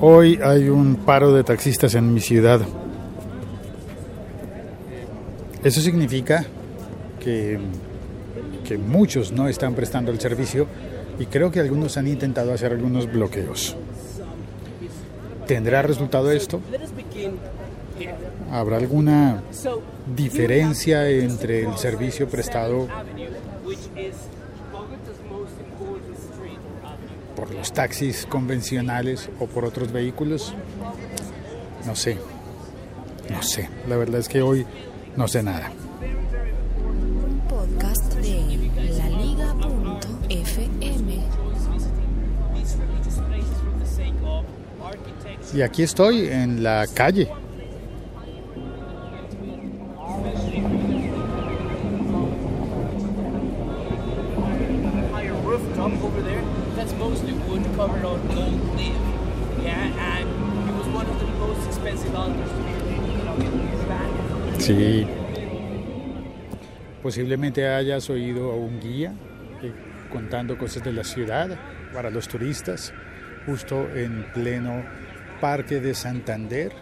Hoy hay un paro de taxistas en mi ciudad. Eso significa que, que muchos no están prestando el servicio y creo que algunos han intentado hacer algunos bloqueos. ¿Tendrá resultado esto? ¿Habrá alguna diferencia entre el servicio prestado por los taxis convencionales o por otros vehículos? No sé, no sé. La verdad es que hoy no sé nada. Podcast de laliga.fm. Y aquí estoy en la calle. Sí. Posiblemente hayas oído a un guía eh, contando cosas de la ciudad para los turistas, justo en pleno Parque de Santander,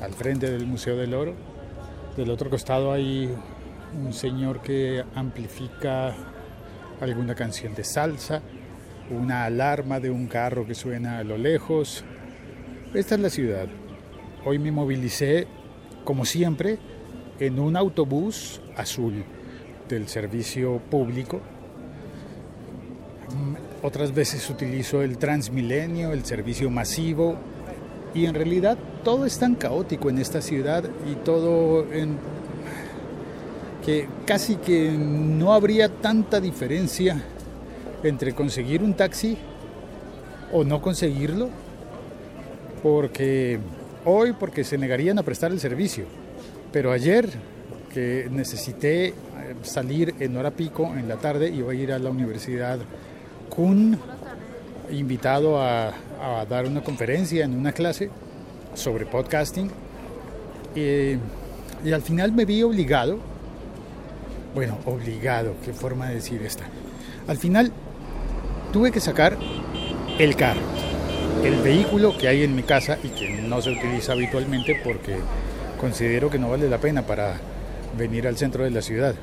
al frente del Museo del Oro. Del otro costado hay un señor que amplifica alguna canción de salsa, una alarma de un carro que suena a lo lejos. Esta es la ciudad. Hoy me movilicé, como siempre, en un autobús azul del servicio público. Mm, Otras veces utilizo el Transmilenio, el servicio masivo, y en realidad todo es tan caótico en esta ciudad y todo en que casi que no habría tanta diferencia entre conseguir un taxi o no conseguirlo, porque hoy porque se negarían a prestar el servicio, pero ayer que necesité eh, salir en hora pico en la tarde iba a ir a la universidad Kuhn invitado a, a dar una conferencia en una clase sobre podcasting eh, y al final me vi obligado bueno, obligado, qué forma de decir esta. Al final tuve que sacar el carro, el vehículo que hay en mi casa y que no se utiliza habitualmente porque considero que no vale la pena para venir al centro de la ciudad.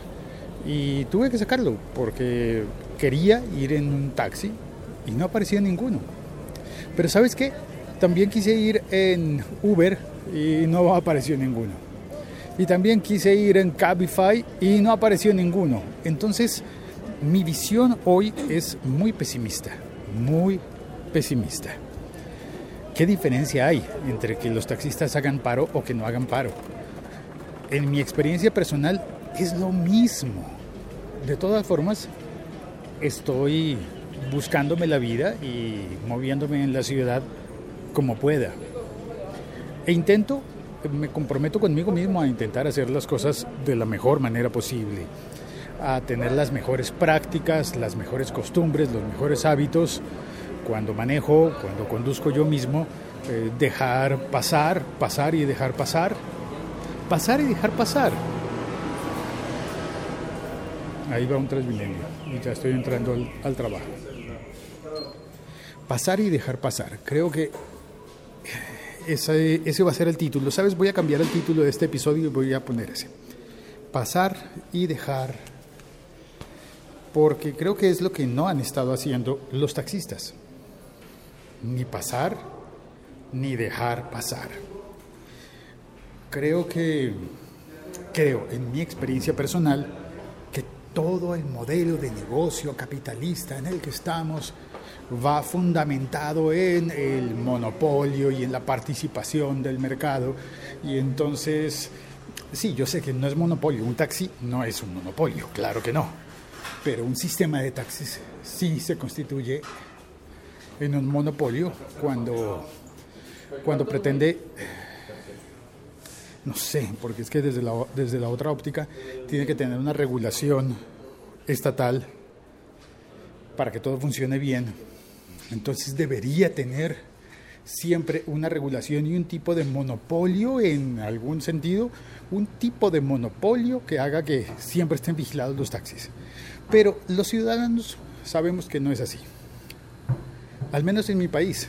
Y tuve que sacarlo porque quería ir en un taxi y no aparecía ninguno. Pero ¿sabes qué? También quise ir en Uber y no apareció ninguno y también quise ir en Cabify y no apareció ninguno. Entonces, mi visión hoy es muy pesimista, muy pesimista. ¿Qué diferencia hay entre que los taxistas hagan paro o que no hagan paro? En mi experiencia personal es lo mismo. De todas formas, estoy buscándome la vida y moviéndome en la ciudad como pueda. E intento me comprometo conmigo mismo a intentar hacer las cosas de la mejor manera posible, a tener las mejores prácticas, las mejores costumbres, los mejores hábitos. Cuando manejo, cuando conduzco yo mismo, eh, dejar pasar, pasar y dejar pasar, pasar y dejar pasar. Ahí va un Transmilenio y ya estoy entrando al, trabajo. Pasar y dejar pasar. Creo que ese, ese va a ser el título. ¿Sabes? Voy a cambiar el título de este episodio y voy a poner ese. Pasar y dejar. Porque creo que es lo que no han estado haciendo los taxistas. Ni pasar, ni dejar pasar. Creo que, creo, en mi experiencia personal, que todo el modelo de negocio capitalista en el que estamos va fundamentado en el monopolio y en la participación del mercado. Y entonces, sí, yo sé que no es monopolio, un taxi no es un monopolio, claro que no, pero un sistema de taxis sí se constituye en un monopolio cuando, cuando pretende, no sé, porque es que desde la, desde la otra óptica tiene que tener una regulación estatal para que todo funcione bien entonces debería tener siempre una regulación y un tipo de monopolio en algún sentido, un tipo de monopolio que haga que siempre estén vigilados los taxis. Pero los ciudadanos sabemos que no es así. Al menos en mi país.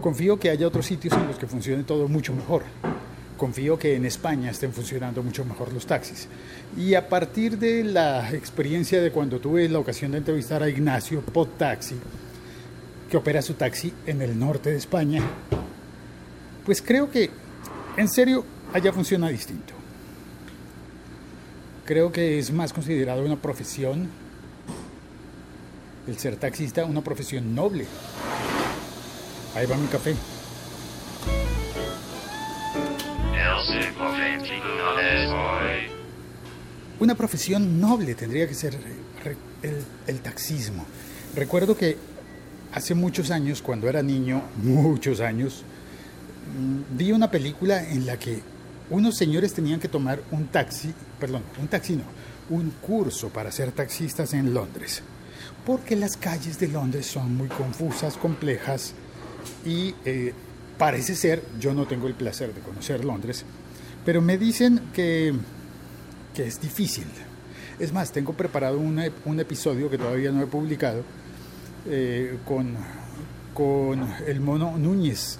Confío que haya otros sitios en los que funcione todo mucho mejor. Confío que en España estén funcionando mucho mejor los taxis. Y a partir de la experiencia de cuando tuve la ocasión de entrevistar a Ignacio Pod Taxi, que opera su taxi en el norte de España, pues creo que en serio allá funciona distinto. Creo que es más considerado una profesión, el ser taxista, una profesión noble. Ahí va mi café. Una profesión noble tendría que ser el, taxismo. Recuerdo que hace muchos años, cuando era niño, muchos años, mm, vi una película en la que unos señores tenían que tomar un taxi, perdón, un taxi no, un curso para ser taxistas en Londres, porque las calles de Londres son muy confusas, complejas y eh, parece ser, yo no tengo el placer de conocer Londres, pero me dicen que, que es difícil. Es más, tengo preparado un episodio que todavía no he publicado, eh, con, con el mono Núñez,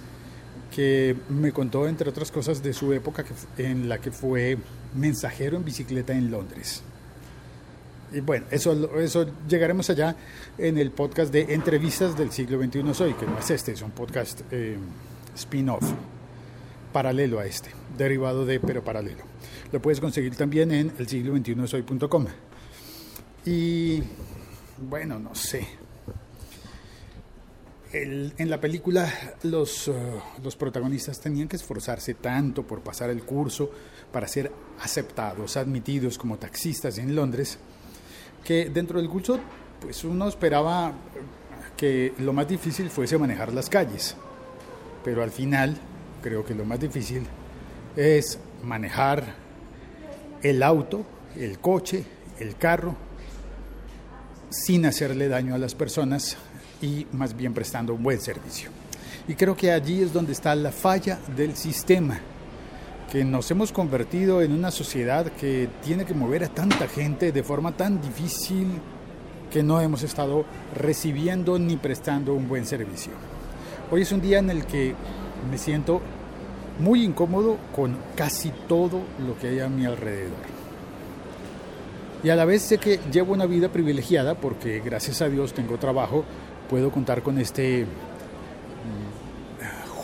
que me contó, entre otras cosas, de su época en la que fue mensajero en bicicleta en Londres. Y bueno, eso, eso llegaremos allá en el podcast de entrevistas del siglo XXI Soy, que no es este, es un podcast eh, spin-off, paralelo a este, derivado de, pero paralelo. Lo puedes conseguir también en el siglo XXI. Y bueno, no sé en la película los, uh, los protagonistas tenían que esforzarse tanto por pasar el curso para ser aceptados, admitidos como taxistas en Londres, que dentro del curso pues uno esperaba que lo más difícil fuese manejar las calles, pero al final creo que lo más difícil es manejar el auto, el coche, el carro, sin hacerle daño a las personas y más bien prestando un buen servicio. Y creo que allí es donde está la falla del sistema, que nos hemos convertido en una sociedad que tiene que mover a tanta gente de forma tan difícil que no hemos estado recibiendo ni prestando un buen servicio. Hoy es un día en el que me siento muy incómodo con casi todo lo que hay a mi alrededor. Y a la vez sé que llevo una vida privilegiada porque gracias a Dios tengo trabajo puedo contar con este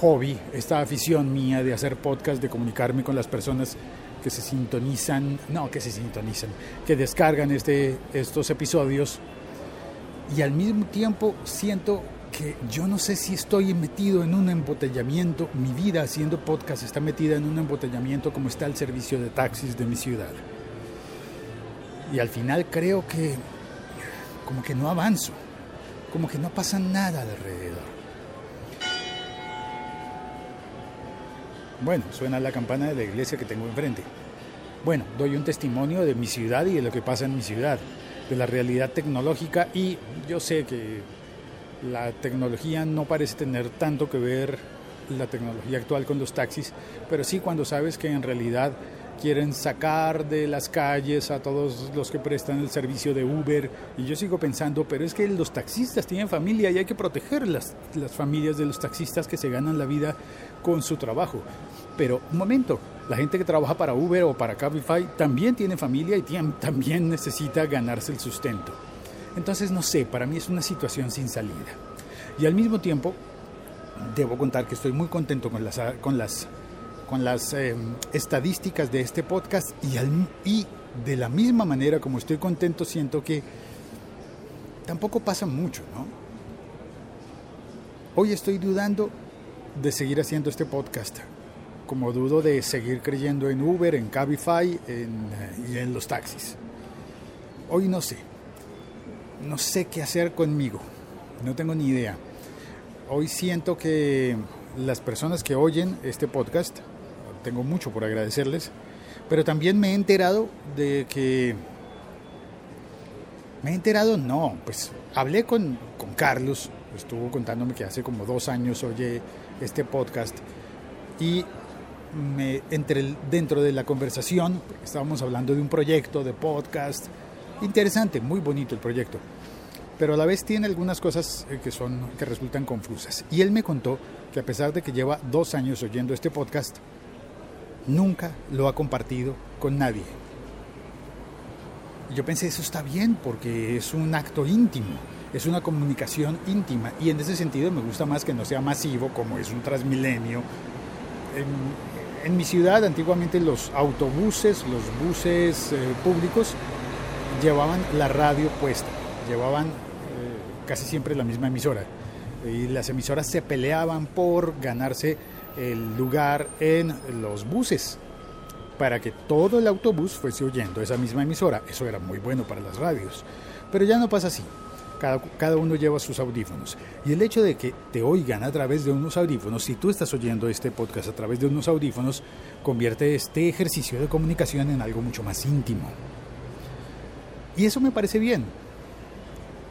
hobby, esta afición mía de hacer podcast, de comunicarme con las personas que se sintonizan, no, que se sintonizan, que descargan este, estos episodios y al mismo tiempo siento que yo no sé si estoy metido en un embotellamiento, mi vida haciendo podcast está metida en un embotellamiento como está el servicio de taxis de mi ciudad. Y al final creo que como que no avanzo como que no pasa nada alrededor. Bueno, suena la campana de la iglesia que tengo enfrente. Bueno, doy un testimonio de mi ciudad y de lo que pasa en mi ciudad, de la realidad tecnológica y yo sé que la tecnología no parece tener tanto que ver la tecnología actual con los taxis, pero sí cuando sabes que en realidad quieren sacar de las calles a todos los que prestan el servicio de Uber. Y yo sigo pensando, pero es que los taxistas tienen familia y hay que proteger las, las familias de los taxistas que se ganan la vida con su trabajo. Pero un momento, la gente que trabaja para Uber o para Cabify también tiene familia y también necesita ganarse el sustento. Entonces, no sé, para mí es una situación sin salida. Y al mismo tiempo, debo contar que estoy muy contento con las, con las, con las eh, estadísticas de este podcast y, al, y de la misma manera como estoy contento siento que tampoco pasa mucho, ¿no? Hoy estoy dudando de seguir haciendo este podcast, como dudo de seguir creyendo en Uber, en Cabify en, y en los taxis. Hoy no sé, no sé qué hacer conmigo, no tengo ni idea. Hoy siento que las personas que oyen este podcast, tengo mucho por agradecerles, pero también me he enterado de que... Me he enterado, no, pues hablé con, con Carlos, estuvo contándome que hace como dos años oye este podcast y me, entre dentro de la conversación, estábamos hablando de un proyecto de podcast, interesante, muy bonito el proyecto, pero a la vez tiene algunas cosas eh, que, son, que resultan confusas. Y él me contó que a pesar de que lleva dos años oyendo este podcast, nunca lo ha compartido con nadie. Yo pensé, eso está bien porque es un acto íntimo, es una comunicación íntima y en ese sentido me gusta más que no sea masivo como es un transmilenio. En, mi ciudad antiguamente los autobuses, los buses eh, públicos llevaban la radio puesta, llevaban casi siempre la misma emisora. Y las emisoras se peleaban por ganarse el lugar en los buses para que todo el autobús fuese oyendo esa misma emisora. Eso era muy bueno para las radios. Pero ya no pasa así. Cada, cada, uno lleva sus audífonos. Y el hecho de que te oigan a través de unos audífonos, si tú estás oyendo este podcast a través de unos audífonos, convierte este ejercicio de comunicación en algo mucho más íntimo. Y eso me parece bien,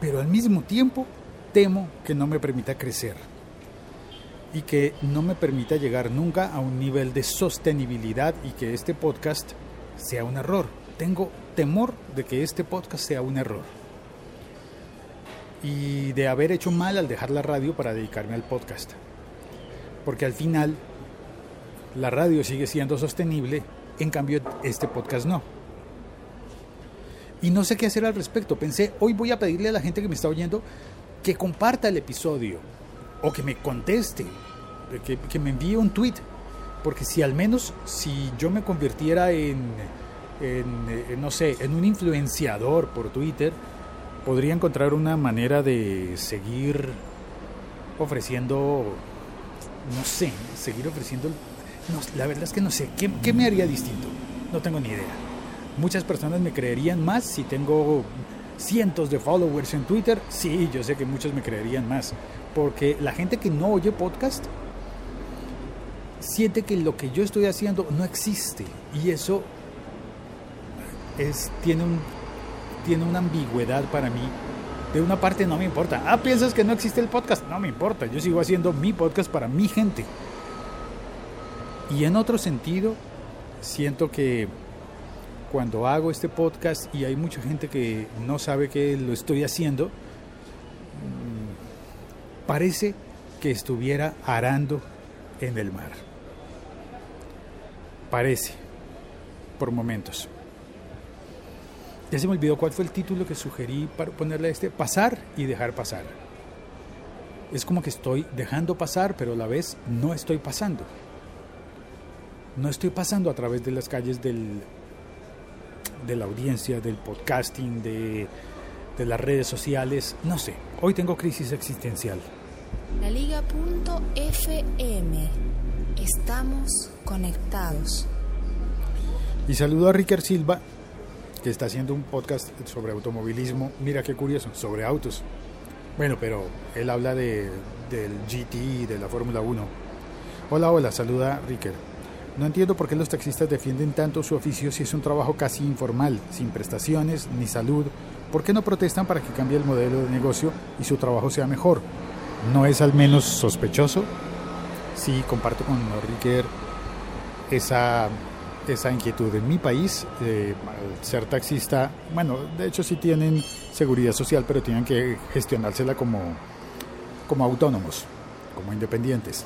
pero al mismo tiempo temo que no me permita crecer y que no me permita llegar nunca a un nivel de sostenibilidad y que este podcast sea un error. Tengo temor de que este podcast sea un error y de haber hecho mal al dejar la radio para dedicarme al podcast. Porque al final la radio sigue siendo sostenible, en cambio este podcast no y no sé qué hacer al respecto. Pensé, hoy voy a pedirle a la gente que me está oyendo que comparta el episodio o que me conteste, que, que me envíe un tweet. Porque si al menos si yo me convirtiera en, en, no sé, en un influenciador por Twitter, podría encontrar una manera de seguir ofreciendo, no sé, seguir ofreciendo, la verdad es que no sé, ¿qué, ¿qué me haría distinto? No tengo ni idea. Muchas personas me creerían más si tengo cientos de followers en Twitter. Sí, yo sé que muchos me creerían más. Porque la gente que no oye podcast siente que lo que yo estoy haciendo no existe. Y eso es, tiene, un, tiene una ambigüedad para mí. De una parte no me importa. Ah, piensas que no existe el podcast. No me importa. Yo sigo haciendo mi podcast para mi gente. Y en otro sentido, siento que cuando hago este podcast y hay mucha gente que no sabe que lo estoy haciendo, mm, parece que estuviera arando en el mar. Parece, por momentos. Ya se me olvidó cuál fue el título que sugerí para ponerle a este, pasar y dejar pasar. Es como que estoy dejando pasar, pero a la vez no estoy pasando. No estoy pasando a través de las calles del de la audiencia, del podcasting, de, de las redes sociales. No sé, hoy tengo crisis existencial. La Liga.fm. Estamos conectados. Y saludo a Ricker Silva, que está haciendo un podcast sobre automovilismo. Mira qué curioso, sobre autos. Bueno, pero él habla de, del GT, de la Fórmula 1. Hola, hola, saluda Ricker. No entiendo por qué los taxistas defienden tanto su oficio si es un trabajo casi informal, sin prestaciones ni salud. ¿Por qué no protestan para que cambie el modelo de negocio y su trabajo sea mejor? ¿No es al menos sospechoso? Sí, comparto con Riquer esa, esa inquietud. En mi país, eh, al ser taxista, bueno, de hecho sí tienen seguridad social, pero tienen que gestionársela como, como autónomos, como independientes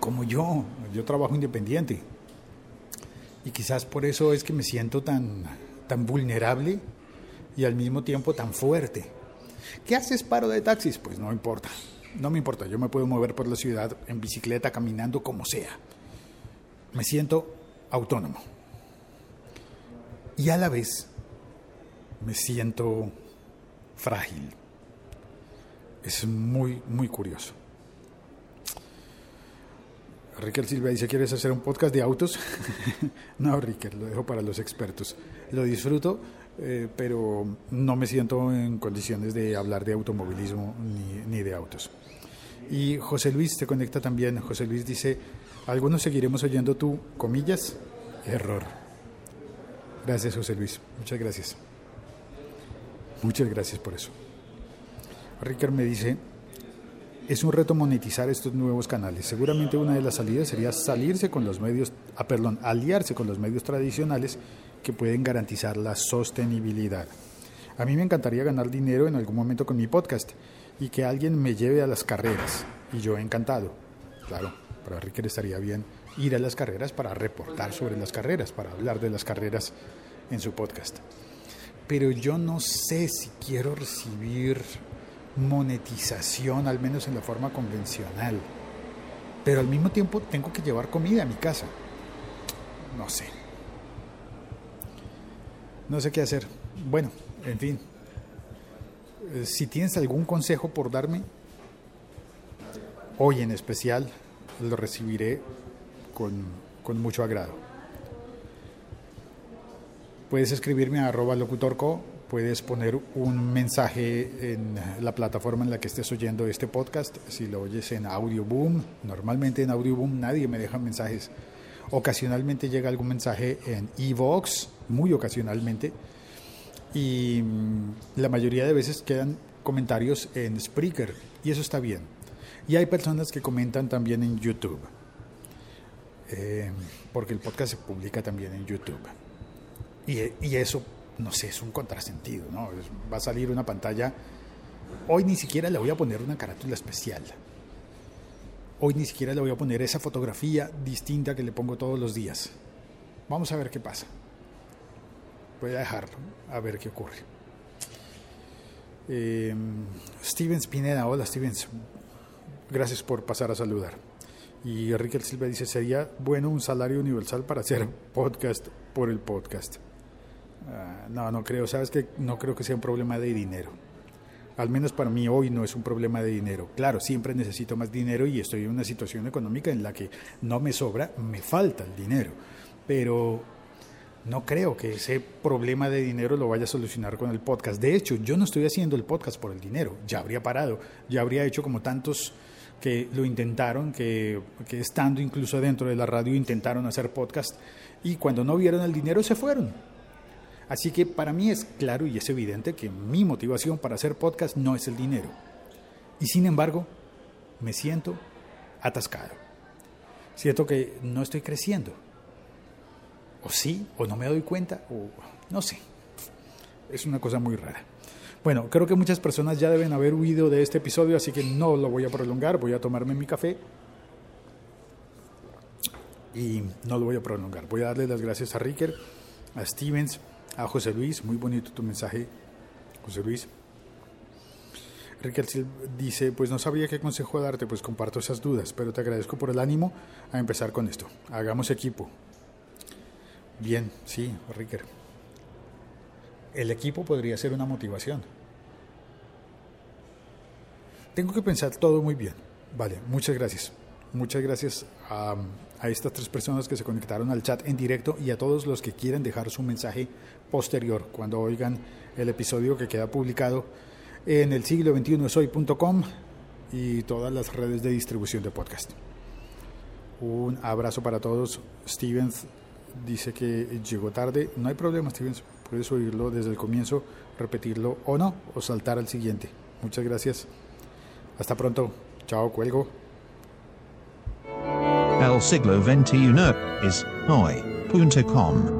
como yo, yo trabajo independiente. Y quizás por eso es que me siento tan, tan vulnerable y al mismo tiempo tan fuerte. ¿Qué haces paro de taxis? Pues no importa. No me importa. Yo me puedo mover por la ciudad en bicicleta, caminando, como sea. Me siento autónomo. Y a la vez me siento frágil. Es muy, muy curioso. Ricker Silva dice, ¿quieres hacer un podcast de autos? no, Ricker, lo dejo para los expertos. Lo disfruto, eh, pero no me siento en condiciones de hablar de automovilismo ni, ni de autos. Y José Luis te conecta también. José Luis dice, algunos seguiremos oyendo tu, comillas, error. Gracias, José Luis. Muchas gracias. Muchas gracias por eso. Ricker me dice, es un reto monetizar estos nuevos canales. Seguramente una de las salidas sería salirse con los medios, ah, perdón, aliarse con los medios tradicionales que pueden garantizar la sostenibilidad. A mí me encantaría ganar dinero en algún momento con mi podcast y que alguien me lleve a las carreras. Y yo encantado. Claro, para Ricker estaría bien ir a las carreras para reportar sobre las carreras, para hablar de las carreras en su podcast. Pero yo no sé si quiero recibir monetización, al menos en la forma convencional. Pero al mismo tiempo tengo que llevar comida a mi casa. No sé. No sé qué hacer. Bueno, en fin. Eh, si tienes algún consejo por darme, hoy en especial lo recibiré con, con mucho agrado. Puedes escribirme a arroba locutorco puedes poner un mensaje en la plataforma en la que estés oyendo este podcast. Si lo oyes en Audioboom, normalmente en Audioboom nadie me deja mensajes. Ocasionalmente llega algún mensaje en Evox, muy ocasionalmente. Y mm, la mayoría de veces quedan comentarios en Spreaker, y eso está bien. Y hay personas que comentan también en YouTube, eh, porque el podcast se publica también en YouTube. Y, y eso no sé, es un contrasentido, ¿no? Va a salir una pantalla. Hoy ni siquiera le voy a poner una carátula especial. Hoy ni siquiera le voy a poner esa fotografía distinta que le pongo todos los días. Vamos a ver qué pasa. Voy a dejarlo, a ver qué ocurre. Eh, Steven Spineda, hola Stevens, gracias por pasar a saludar. Y Enrique Silva dice, sería bueno un salario universal para hacer podcast por el podcast. Ah, no, no creo, sabes que no creo que sea un problema de dinero. Al menos para mí hoy no es un problema de dinero. Claro, siempre necesito más dinero y estoy en una situación económica en la que no me sobra, me falta el dinero. Pero no creo que ese problema de dinero lo vaya a solucionar con el podcast. De hecho, yo no estoy haciendo el podcast por el dinero. Ya habría parado, ya habría hecho como tantos que lo intentaron, que, que estando incluso dentro de la radio intentaron hacer podcast y cuando no vieron el dinero se fueron Así que para mí es claro y es evidente que mi motivación para hacer podcast no es el dinero. Y sin embargo, me siento atascado. Siento que no estoy creciendo. O sí, o no me doy cuenta, o no sé. Es una cosa muy rara. Bueno, creo que muchas personas ya deben haber huido de este episodio, así que no lo voy a prolongar. Voy a tomarme mi café y no lo voy a prolongar. Voy a darle las gracias a Ricker, a Stevens, a José Luis, muy bonito tu mensaje, José Luis. Riquel dice, pues no sabía qué consejo darte, pues comparto esas dudas, pero te agradezco por el ánimo a empezar con esto. Hagamos equipo. Bien, sí, Ricker. El equipo podría ser una motivación. Tengo que pensar todo muy bien. Vale, muchas gracias. Muchas gracias a, a, estas tres personas que se conectaron al chat en directo y a todos los que quieren dejar su mensaje posterior cuando oigan el episodio que queda publicado en el siglo 21 soy.com y todas las redes de distribución de podcast. Un abrazo para todos. Stevens dice que llegó tarde. No hay problema, Stevens. Puedes oírlo desde el comienzo, repetirlo o no, o saltar al siguiente. Muchas gracias. Hasta pronto. Chao, cuelgo. Siglo XXI es hoy.com.